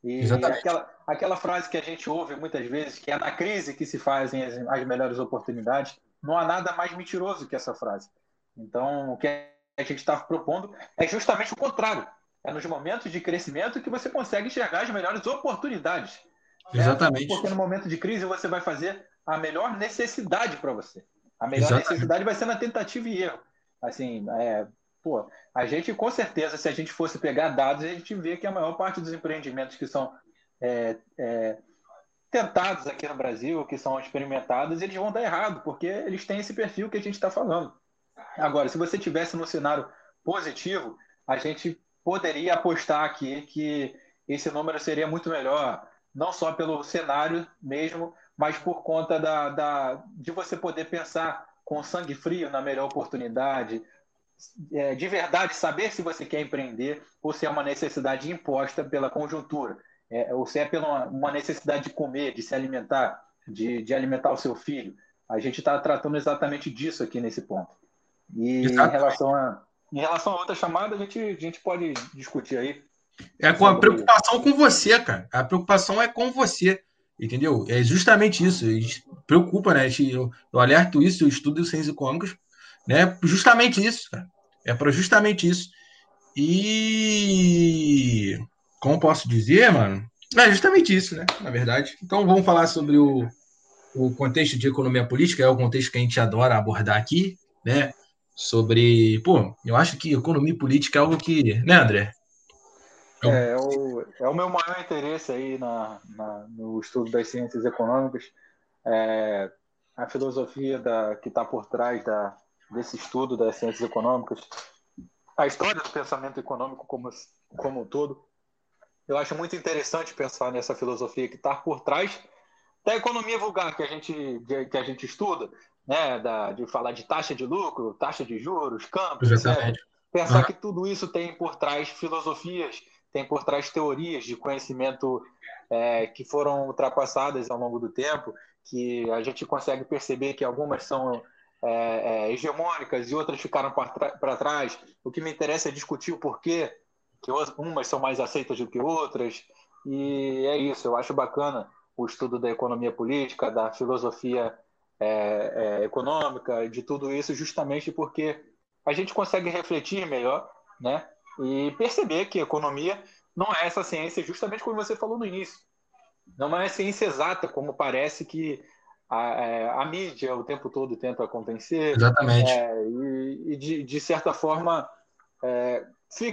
E aquela, aquela frase que a gente ouve muitas vezes, que é na crise que se fazem as, as melhores oportunidades, não há nada mais mentiroso que essa frase. Então, o que a gente está propondo é justamente o contrário. É nos momentos de crescimento que você consegue enxergar as melhores oportunidades. Exatamente. Porque no momento de crise você vai fazer a melhor necessidade para você. A melhor Exatamente. necessidade vai ser na tentativa e erro. Assim, é, pô, a gente com certeza, se a gente fosse pegar dados, a gente vê que a maior parte dos empreendimentos que são é, é, tentados aqui no Brasil, que são experimentados, eles vão dar errado, porque eles têm esse perfil que a gente está falando. Agora, se você tivesse no cenário positivo, a gente poderia apostar aqui que esse número seria muito melhor, não só pelo cenário mesmo, mas por conta da, da, de você poder pensar com sangue frio na melhor oportunidade, é, de verdade saber se você quer empreender ou se é uma necessidade imposta pela conjuntura, é, ou se é pela uma necessidade de comer, de se alimentar, de, de alimentar o seu filho. A gente está tratando exatamente disso aqui nesse ponto. E em relação, a, em relação a outra chamada, a gente, a gente pode discutir aí. É com a preocupação com você, cara. A preocupação é com você. Entendeu? É justamente isso. Preocupa, né? Eu, eu alerto isso, eu estudo ciências econômicas, né? Justamente isso, cara. É para justamente isso. E como posso dizer, mano? É justamente isso, né? Na verdade. Então vamos falar sobre o, o contexto de economia política, é o contexto que a gente adora abordar aqui, né? sobre. Pô, eu acho que economia política é algo que. Né, André? É, é, o, é o meu maior interesse aí na, na no estudo das ciências econômicas. É, a filosofia da, que está por trás da, desse estudo das ciências econômicas, a história do pensamento econômico como, como um todo. Eu acho muito interessante pensar nessa filosofia que está por trás da economia vulgar que a gente, que a gente estuda, né, da, de falar de taxa de lucro, taxa de juros, campos, Exatamente. Pensar que tudo isso tem por trás filosofias, tem por trás teorias de conhecimento é, que foram ultrapassadas ao longo do tempo, que a gente consegue perceber que algumas são é, é, hegemônicas e outras ficaram para trás. O que me interessa é discutir o porquê que umas são mais aceitas do que outras. E é isso, eu acho bacana o estudo da economia política, da filosofia é, é, econômica, de tudo isso, justamente porque a gente consegue refletir melhor, né? E perceber que economia não é essa ciência, justamente como você falou no início. Não é ciência exata, como parece que a, é, a mídia o tempo todo tenta convencer. Exatamente. É, e, e de, de, certa forma, é,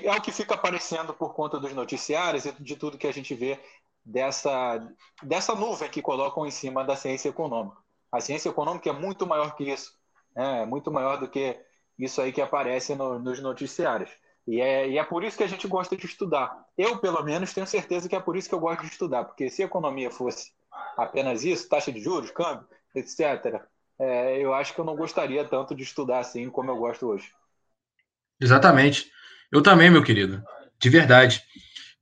é o que fica aparecendo por conta dos noticiários e de tudo que a gente vê dessa, dessa nuvem que colocam em cima da ciência econômica. A ciência econômica é muito maior que isso, né? é muito maior do que isso aí que aparece no, nos noticiários. E é, e é por isso que a gente gosta de estudar. Eu, pelo menos, tenho certeza que é por isso que eu gosto de estudar, porque se a economia fosse apenas isso, taxa de juros, câmbio, etc., é, eu acho que eu não gostaria tanto de estudar assim como eu gosto hoje. Exatamente. Eu também, meu querido. De verdade.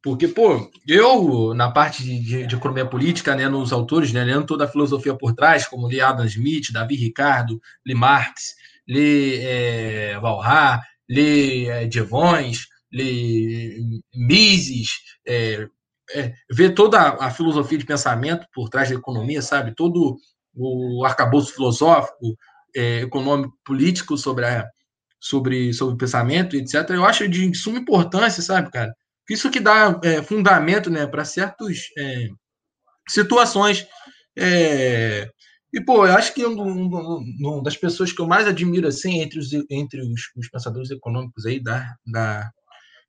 Porque, pô, eu, na parte de, de, economia política, né, nos autores, né, lendo toda a filosofia por trás, como li Adam Smith, Davi Ricardo, li Marx, li é, Valhar, li é, Devons, li Mises, é, é, ver toda a, filosofia de pensamento por trás da economia, sabe? Todo o arcabouço filosófico, é, econômico, político sobre, a, sobre, sobre o pensamento, etc. Eu acho de suma importância, sabe, cara? Isso que dá é, fundamento né, para certas é, situações. É, e, pô, eu acho que uma das pessoas que eu mais admiro assim, entre os, entre os, os pensadores econômicos aí da, da,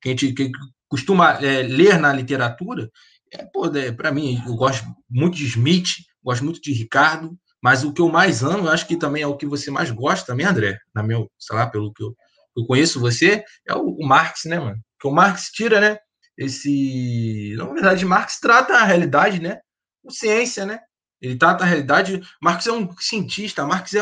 que a gente que costuma é, ler na literatura, é, é, para mim, eu gosto muito de Smith, gosto muito de Ricardo, mas o que eu mais amo, eu acho que também é o que você mais gosta também, André, na meu, sei lá, pelo que eu, eu conheço você, é o, o Marx, né, mano? Que o Marx tira, né, esse. Na verdade, Marx trata a realidade, né? Com ciência, né? Ele trata a realidade. Marx é um cientista, Marx é,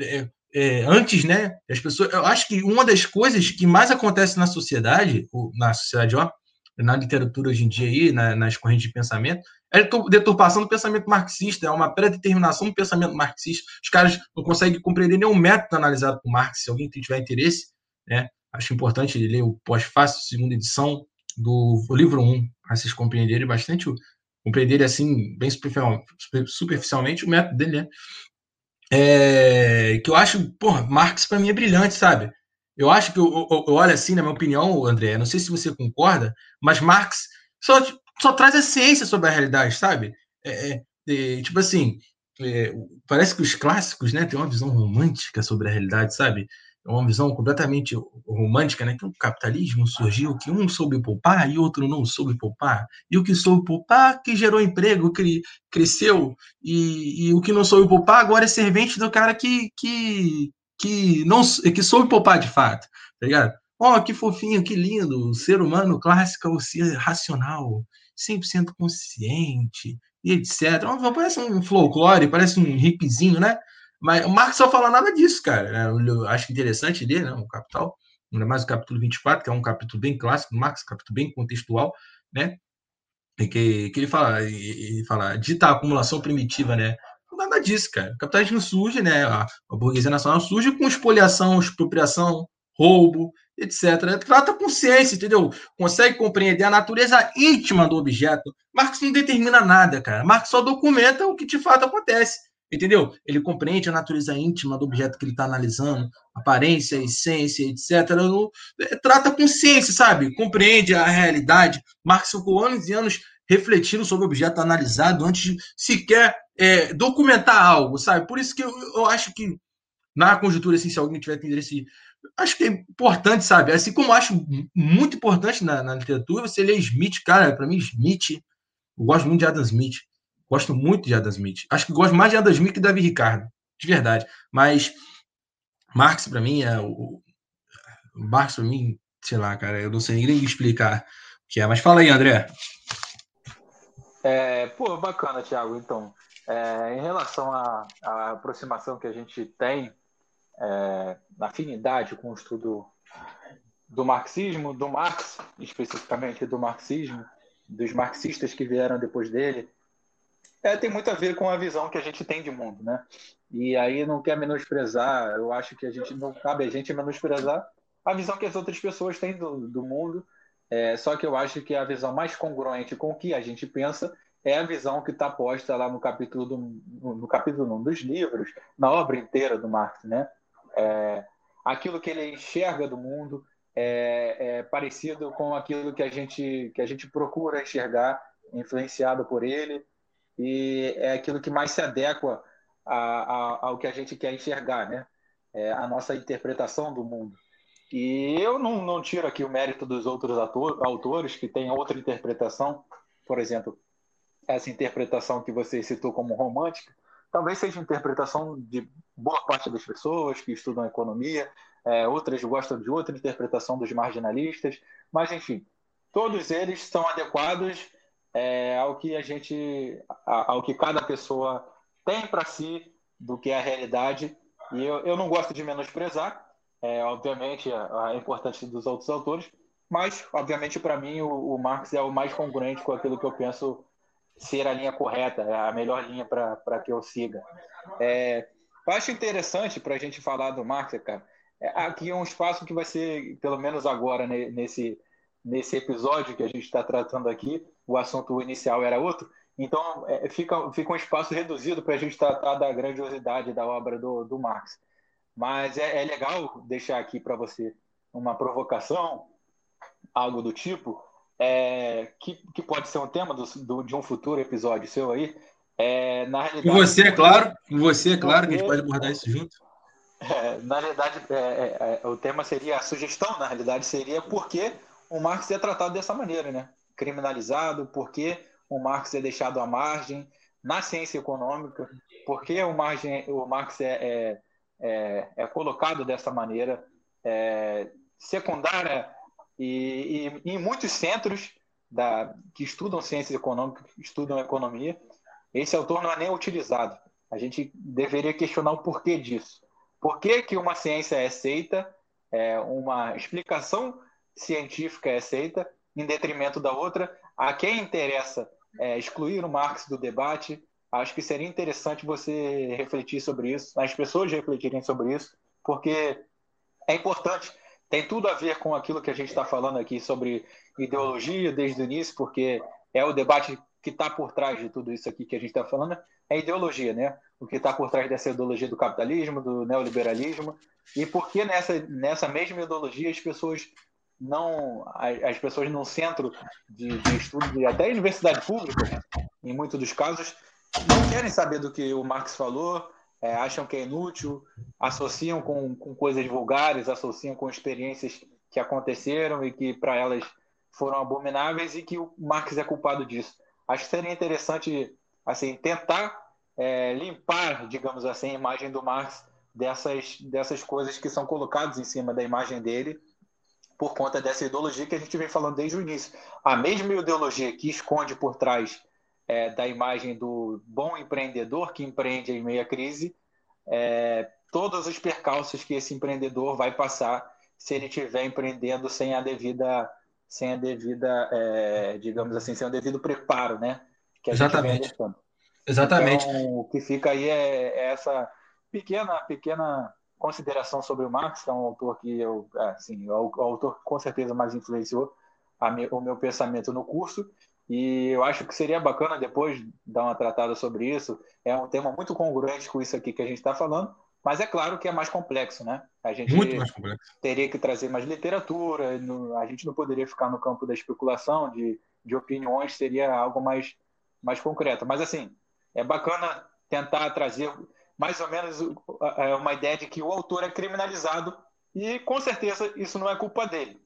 é, é, antes, né? As pessoas. Eu acho que uma das coisas que mais acontece na sociedade, na sociedade, ó, na literatura hoje em dia aí, na, nas correntes de pensamento, é a deturpação do pensamento marxista, é uma pré-determinação do pensamento marxista. Os caras não conseguem compreender nenhum método analisado por Marx. Se alguém tiver interesse, né? Acho importante ler o pós-fácil, segunda edição, do livro 1, para vocês compreenderem bastante, compreenderem assim, bem superficialmente o método dele, né? É, que eu acho, porra, Marx para mim é brilhante, sabe? Eu acho que eu, eu, eu, olho assim, na minha opinião, André, não sei se você concorda, mas Marx só, só traz a ciência sobre a realidade, sabe? É, é, é tipo assim, é, parece que os clássicos, né, têm uma visão romântica sobre a realidade, sabe? É uma visão completamente romântica, né? Que o capitalismo surgiu, que um soube poupar e outro não soube poupar. E o que soube poupar, que gerou emprego, que cresceu, e, e o que não soube poupar agora é servente do cara que, que, que, não, que soube poupar de fato, tá ligado? Ó, oh, que fofinho, que lindo, o ser humano clássico, o ser racional, 100% consciente, e etc. Parece um folclore, parece um hippiezinho, né? Mas o Marx só fala nada disso, cara. É, eu acho interessante ler né, o Capital, ainda mais o capítulo 24, que é um capítulo bem clássico do Marx, capítulo bem contextual, né? Que, que ele fala, ele fala, dita a acumulação primitiva, né? Nada disso, cara. O capitalismo surge, né? A, a burguesia nacional surge com expoliação, expropriação, roubo, etc. Trata com ciência, entendeu? Consegue compreender a natureza íntima do objeto. Marx não determina nada, cara. Marx só documenta o que de fato acontece. Entendeu? Ele compreende a natureza íntima do objeto que ele está analisando, aparência, essência, etc. É, trata com ciência, sabe? Compreende a realidade. Marx ficou anos e anos refletindo sobre o objeto analisado antes de sequer é, documentar algo, sabe? Por isso que eu, eu, acho que, na conjuntura, assim, se alguém tiver interesse acho que é importante, sabe? Assim como acho muito importante na, na literatura, você lê Smith, cara, para mim, Smith, eu gosto muito de Adam Smith. Gosto muito de Adam Smith. Acho que gosto mais de Adam Smith que Davi Ricardo, de verdade. Mas Marx, para mim, é o. Marx, para mim, sei lá, cara, eu não sei nem explicar o que é. Mas fala aí, André. É, pô, bacana, Thiago. Então, é, em relação à, à, aproximação que a gente tem é, na afinidade com o estudo do marxismo, do Marx, especificamente do marxismo, dos marxistas que vieram depois dele, é, tem muito a ver com a visão que a gente tem de mundo, né? E aí não quer menosprezar, eu acho que a gente não cabe a gente menosprezar a visão que as outras pessoas têm do, do mundo é, só que eu acho que a visão mais congruente com o que a gente pensa é a visão que está posta lá no capítulo do, no capítulo dos livros, na obra inteira do Marx, né? É, aquilo que ele enxerga do mundo é, é, parecido com aquilo que a gente que a gente procura enxergar, influenciado por ele, e é aquilo que mais se adequa a, a, ao que a gente quer enxergar, né? É a nossa interpretação do mundo. E eu não, não tiro aqui o mérito dos outros ator, autores que têm outra interpretação, por exemplo, essa interpretação que você citou como romântica, talvez seja interpretação de boa parte das pessoas que estudam economia, é, outras gostam de outra interpretação dos marginalistas, mas enfim, todos eles são adequados é, ao que a gente, ao que cada pessoa tem para si do que é a realidade. E eu, eu não gosto de menosprezar, é, obviamente, a, a importância dos outros autores, mas, obviamente, para mim, o, o, Marx é o mais congruente com aquilo que eu penso ser a linha correta, é a melhor linha para que eu siga. É, eu acho interessante para a gente falar do Marx, cara. É, aqui é um espaço que vai ser, pelo menos agora, né, nesse, nesse episódio que a gente está tratando aqui, o assunto inicial era outro, então é, fica, fica um espaço reduzido para a gente tratar da grandiosidade da obra do, do Marx. Mas é, é legal deixar aqui para você uma provocação, algo do tipo, é, que, que pode ser um tema do, do, de um futuro episódio seu aí. É, na realidade, com você, é claro. Com você, é claro, que a gente pode abordar isso junto. É, na realidade, é, é, é, o tema seria, a sugestão, na realidade, seria por que o Marx é tratado dessa maneira, né? Criminalizado, por que o Marx é deixado à margem na ciência econômica, por que o, margem, o Marx é, é, é colocado dessa maneira é, secundária e, e, em muitos centros da, que estudam ciências econômicas, estudam economia, esse autor não é nem utilizado. A gente deveria questionar o porquê disso. Por que, que uma ciência é aceita, é, uma explicação científica é aceita em detrimento da outra? A quem interessa é, excluir o Marx do debate? Acho que seria interessante você refletir sobre isso, as pessoas refletirem sobre isso, porque é importante. Tem tudo a ver com aquilo que a gente está falando aqui sobre ideologia desde o início, porque é o debate que está por trás de tudo isso aqui que a gente está falando, é ideologia, né? O que está por trás dessa ideologia do capitalismo, do neoliberalismo, e por que nessa, nessa mesma ideologia as pessoas não as pessoas no centro de, de estudo, até universidade pública, em muitos dos casos, não querem saber do que o Marx falou, é, acham que é inútil, associam com, com coisas vulgares, associam com experiências que aconteceram e que para elas foram abomináveis e que o Marx é culpado disso. Acho que seria interessante assim tentar é, limpar, digamos assim, a imagem do Marx dessas, dessas coisas que são colocadas em cima da imagem dele por conta dessa ideologia que a gente vem falando desde o início. A mesma ideologia que esconde por trás é, da imagem do bom empreendedor que empreende em meio à crise, é, todos os percalços que esse empreendedor vai passar se ele estiver empreendendo sem a devida, sem a devida, é, digamos assim, sem o devido preparo, né? Que Exatamente. Exatamente. Então, o que fica aí é, é, essa pequena, pequena consideração sobre o Marx, que é um autor que eu, assim, o, o autor que com certeza mais influenciou me, o meu pensamento no curso e eu acho que seria bacana depois dar uma tratada sobre isso. É um tema muito congruente com isso aqui que a gente está falando, mas é claro que é mais complexo, né? A gente teria que trazer mais literatura, a gente não poderia ficar no campo da especulação, de, de opiniões, seria algo mais, mais concreto. Mas, assim, é bacana tentar trazer mais ou menos é, uma ideia de que o autor é criminalizado E com certeza isso não é culpa dele.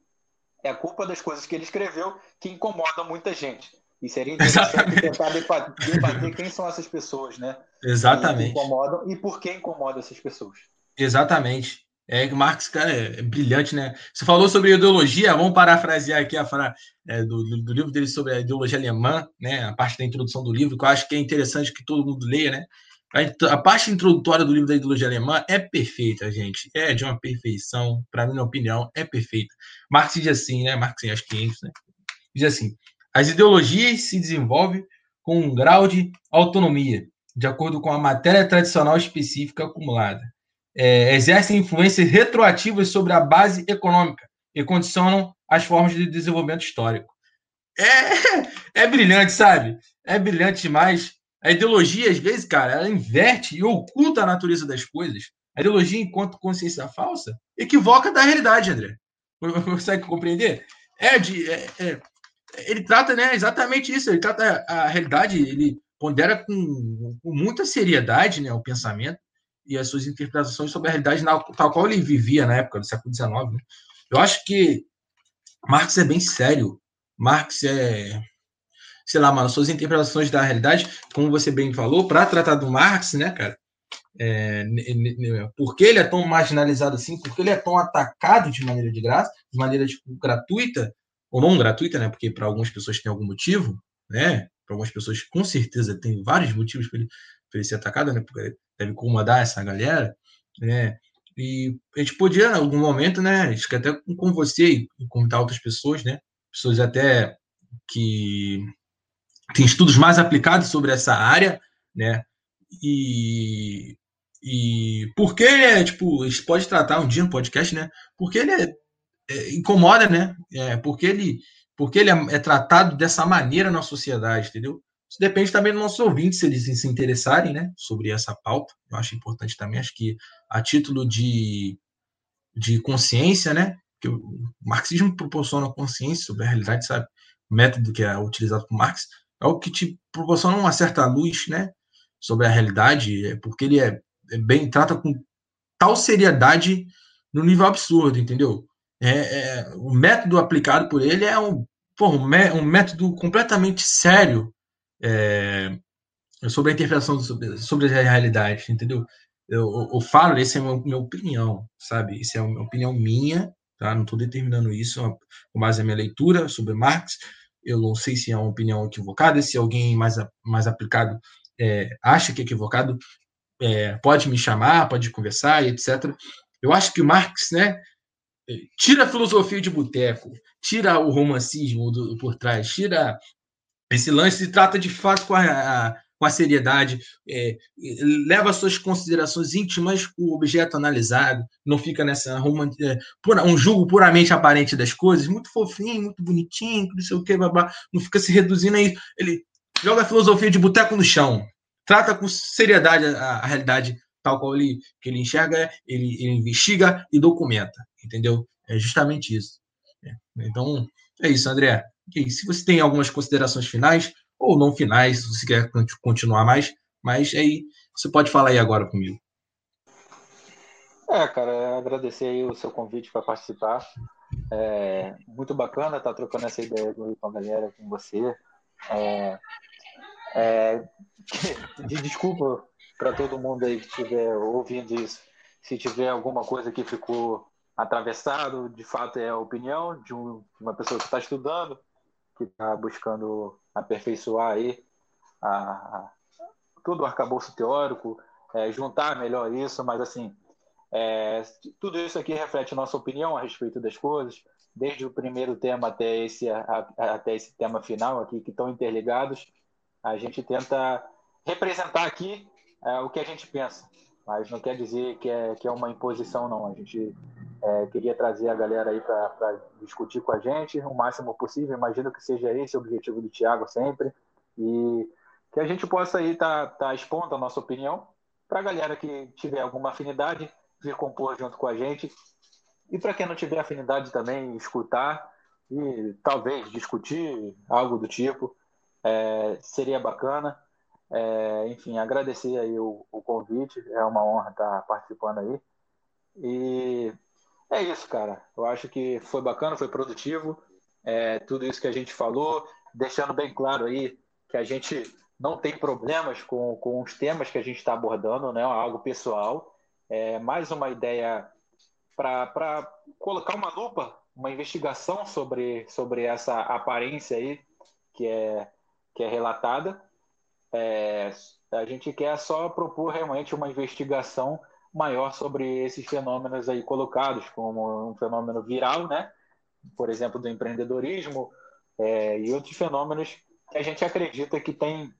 É culpa das coisas que ele escreveu que incomodam muita gente. E seria interessante tentar debater quem são essas pessoas, né? Exatamente. Que incomodam e por que incomodam essas pessoas. Exatamente. É que Marx, cara, é, brilhante, né? Você falou sobre ideologia, vamos parafrasear aqui a frase é, do, do, livro dele sobre a ideologia alemã, né? A parte da introdução do livro, que eu acho que é interessante que todo mundo leia, né? A, a parte introdutória do livro da ideologia alemã é perfeita, gente. É de uma perfeição, para minha opinião, é perfeita. Marx diz assim, né? Marx acho que né? Diz assim: as ideologias se desenvolvem com um grau de autonomia, de acordo com a matéria tradicional específica acumulada é, exercem influências retroativas sobre a base econômica e condicionam as formas de desenvolvimento histórico. É, é brilhante, sabe? É brilhante demais. A ideologia, às vezes, cara, ela inverte e oculta a natureza das coisas. A ideologia, enquanto consciência falsa, equivoca da realidade, André. Consegue compreender? É. É, é, ele trata né, exatamente isso. Ele trata a realidade, ele pondera com, com muita seriedade né, o pensamento e as suas interpretações sobre a realidade na, tal qual ele vivia na época do século XIX. Né? Eu acho que Marx é bem sério. Marx é, sei lá, mano, suas interpretações da realidade, como você bem falou, para tratar do Marx, né, cara? É, por que ele é tão marginalizado assim? Por que ele é tão atacado de maneira de graça, de maneira tipo, gratuita ou não gratuita, né? Porque para algumas pessoas tem algum motivo, né? Para algumas pessoas com certeza tem vários motivos para ele, ele ser atacado, né? Porque deve incomodar essa galera, né? E a gente podia, em algum momento, né? Acho que até com você e convidar outras pessoas, né? Pessoas até que têm estudos mais aplicados sobre essa área, né? E, e porque ele tipo, a gente pode tratar um dia no podcast, né? Porque ele é, é, incomoda, né? É, porque ele, porque ele é, é, tratado dessa maneira na sociedade, entendeu? Isso depende também dos nossos ouvintes, se eles se interessarem né, sobre essa pauta. Eu acho importante também, acho que a título de, de consciência, né? Que o marxismo proporciona consciência sobre a realidade, sabe? O método que é utilizado por Marx é o que te proporciona uma certa luz, né? Sobre a realidade, é porque ele é, é bem trata com tal seriedade no nível absurdo, entendeu? É, é, o método aplicado por ele é um, pô, um, um método completamente sério é, sobre a interpretação sobre, sobre a realidade, entendeu? Eu, eu, falo, essa é a minha, opinião, sabe? Isso é uma opinião minha, tá? Não estou determinando isso com base na minha leitura sobre Marx. Eu não sei se é uma opinião equivocada, se alguém mais, mais aplicado é, acha que é equivocado, é, pode me chamar, pode conversar, etc. Eu acho que Marx, né, tira a filosofia de boteco, tira o romancismo do, por trás, tira esse lance se trata de fato com a, a, com a seriedade, é, leva suas considerações íntimas o objeto analisado, não fica nessa é, um julgo puramente aparente das coisas, muito fofinho, muito bonitinho, não sei o que, babá, não fica se reduzindo a isso. Ele joga a filosofia de boteco no chão, trata com seriedade a, a realidade tal qual ele, que ele enxerga, ele, ele investiga e documenta, entendeu? É justamente isso. É. Então, é isso, André. E se você tem algumas considerações finais, ou não finais, se você quer continuar mais, mas aí você pode falar aí agora comigo. É, cara, agradecer aí o seu convite para participar. É muito bacana estar tá trocando essa ideia com a galera, com você. É, é, de desculpa para todo mundo aí que estiver ouvindo isso. Se tiver alguma coisa que ficou atravessado, de fato é a opinião de, um, de uma pessoa que está estudando, que está buscando aperfeiçoar aí a, a, todo o arcabouço teórico, é, juntar melhor isso, mas assim, é, tudo isso aqui reflete nossa opinião a respeito das coisas, desde o primeiro tema até esse, a, até esse tema final aqui, que estão interligados. A gente tenta representar aqui é, o que a gente pensa, mas não quer dizer que é, que é uma imposição, não. A gente é, queria trazer a galera aí para discutir com a gente o máximo possível. Imagino que seja esse o objetivo do Tiago sempre. E que a gente possa aí estar tá, tá expondo a nossa opinião para a galera que tiver alguma afinidade vir compor junto com a gente. E para quem não tiver afinidade também, escutar e talvez discutir algo do tipo. É, seria bacana. É, enfim, agradecer aí o, o, convite, é uma honra estar participando aí. E é isso, cara. Eu acho que foi bacana, foi produtivo. É, tudo isso que a gente falou, deixando bem claro aí que a gente não tem problemas com, com os temas que a gente está abordando, né? Algo pessoal. É mais uma ideia para colocar uma lupa, uma investigação sobre, sobre essa aparência aí que é, que é relatada. É, a gente quer só propor realmente uma investigação maior sobre esses fenômenos aí colocados como um fenômeno viral, né? Por exemplo, do empreendedorismo é, e outros fenômenos que a gente acredita que tem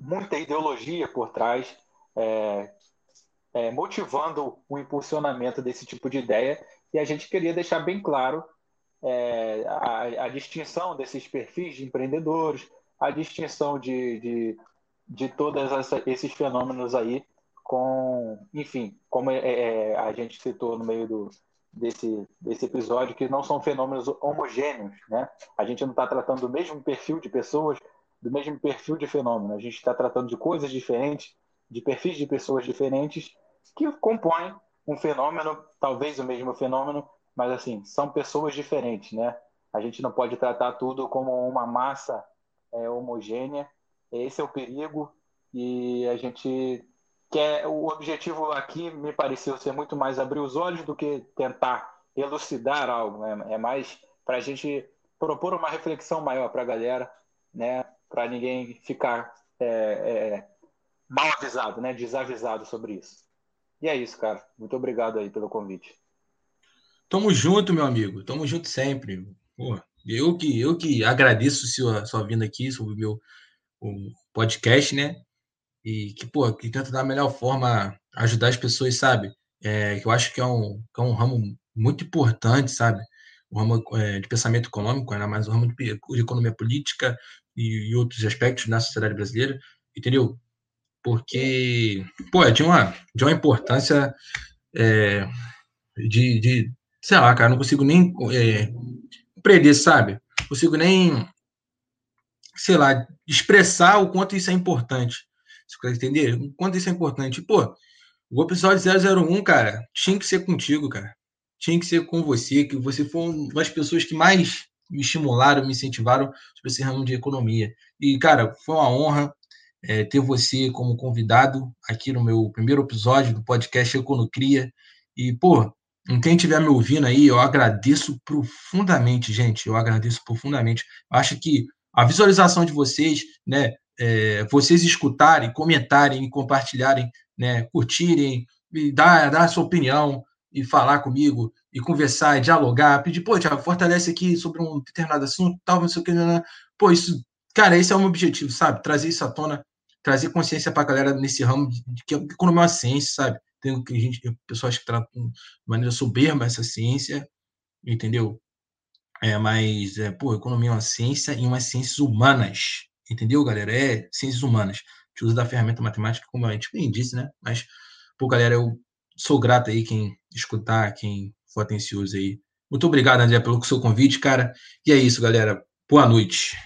muita ideologia por trás, é, é, motivando o impulsionamento desse tipo de ideia. E a gente queria deixar bem claro é, a, a, distinção desses perfis de empreendedores, a distinção de, de, de todos esses fenômenos aí com, enfim, como é, é, a gente citou no meio do, desse, desse episódio, que não são fenômenos homogêneos, né? A gente não está tratando do mesmo perfil de pessoas, do mesmo perfil de fenômeno. A gente está tratando de coisas diferentes, de perfis de pessoas diferentes que compõem um fenômeno, talvez o mesmo fenômeno, mas assim, são pessoas diferentes, né? A gente não pode tratar tudo como uma massa é, homogênea. Esse é o perigo e a gente que é o objetivo aqui me pareceu ser muito mais abrir os olhos do que tentar elucidar algo, né? é mais para a gente propor uma reflexão maior para a galera, né? Para ninguém ficar é, é, mal avisado, né? Desavisado sobre isso. E é isso, cara. Muito obrigado aí pelo convite. Tamo junto, meu amigo. Tamo junto sempre. Eu que eu que agradeço sua, sua vinda aqui sobre o meu o podcast, né? E que, pô, que tenta da melhor forma ajudar as pessoas, sabe? É, que eu acho que é, um, que é um ramo muito importante, sabe? O ramo é, de pensamento econômico, ainda mais o ramo de, de economia política e, e, outros aspectos na sociedade brasileira, entendeu? Porque, pô, é de uma, de uma importância é, de, de, sei lá, cara, não consigo nem é, sabe? Não consigo nem, sei lá, expressar o quanto isso é importante você quer entender? O quanto isso é importante. Pô, o episódio 001, cara, tinha que ser contigo, cara. Tinha que ser com você, que você foi uma das pessoas que mais me estimularam, me incentivaram sobre esse ramo de economia. E, cara, foi uma honra é, ter você como convidado aqui no meu primeiro episódio do podcast Econocria. E, pô, quem estiver me ouvindo aí, eu agradeço profundamente, gente. Eu agradeço profundamente. Acho que a visualização de vocês, né, é, vocês escutarem, comentarem compartilharem, né, curtirem, e dar, dar a sua opinião e falar comigo e conversar, e dialogar, pedir, pô, Thiago, fortalece aqui sobre um determinado assunto, tal, não sei o que, né? pô, isso, cara, esse é o meu objetivo, sabe? Trazer isso à tona, trazer consciência para a galera nesse ramo de, que a economia é uma ciência, sabe? Tem gente, pessoas que tratam de maneira soberba essa ciência, entendeu? É, mas, é, pô, economia é uma ciência e umas ciências humanas, Entendeu, galera? É ciências humanas. A gente usa da ferramenta matemática, como a gente bem disse, né? Mas, pô, galera, eu sou grato aí quem escutar, quem for atencioso aí. Muito obrigado, André, pelo seu convite, cara. E é isso, galera. Boa noite.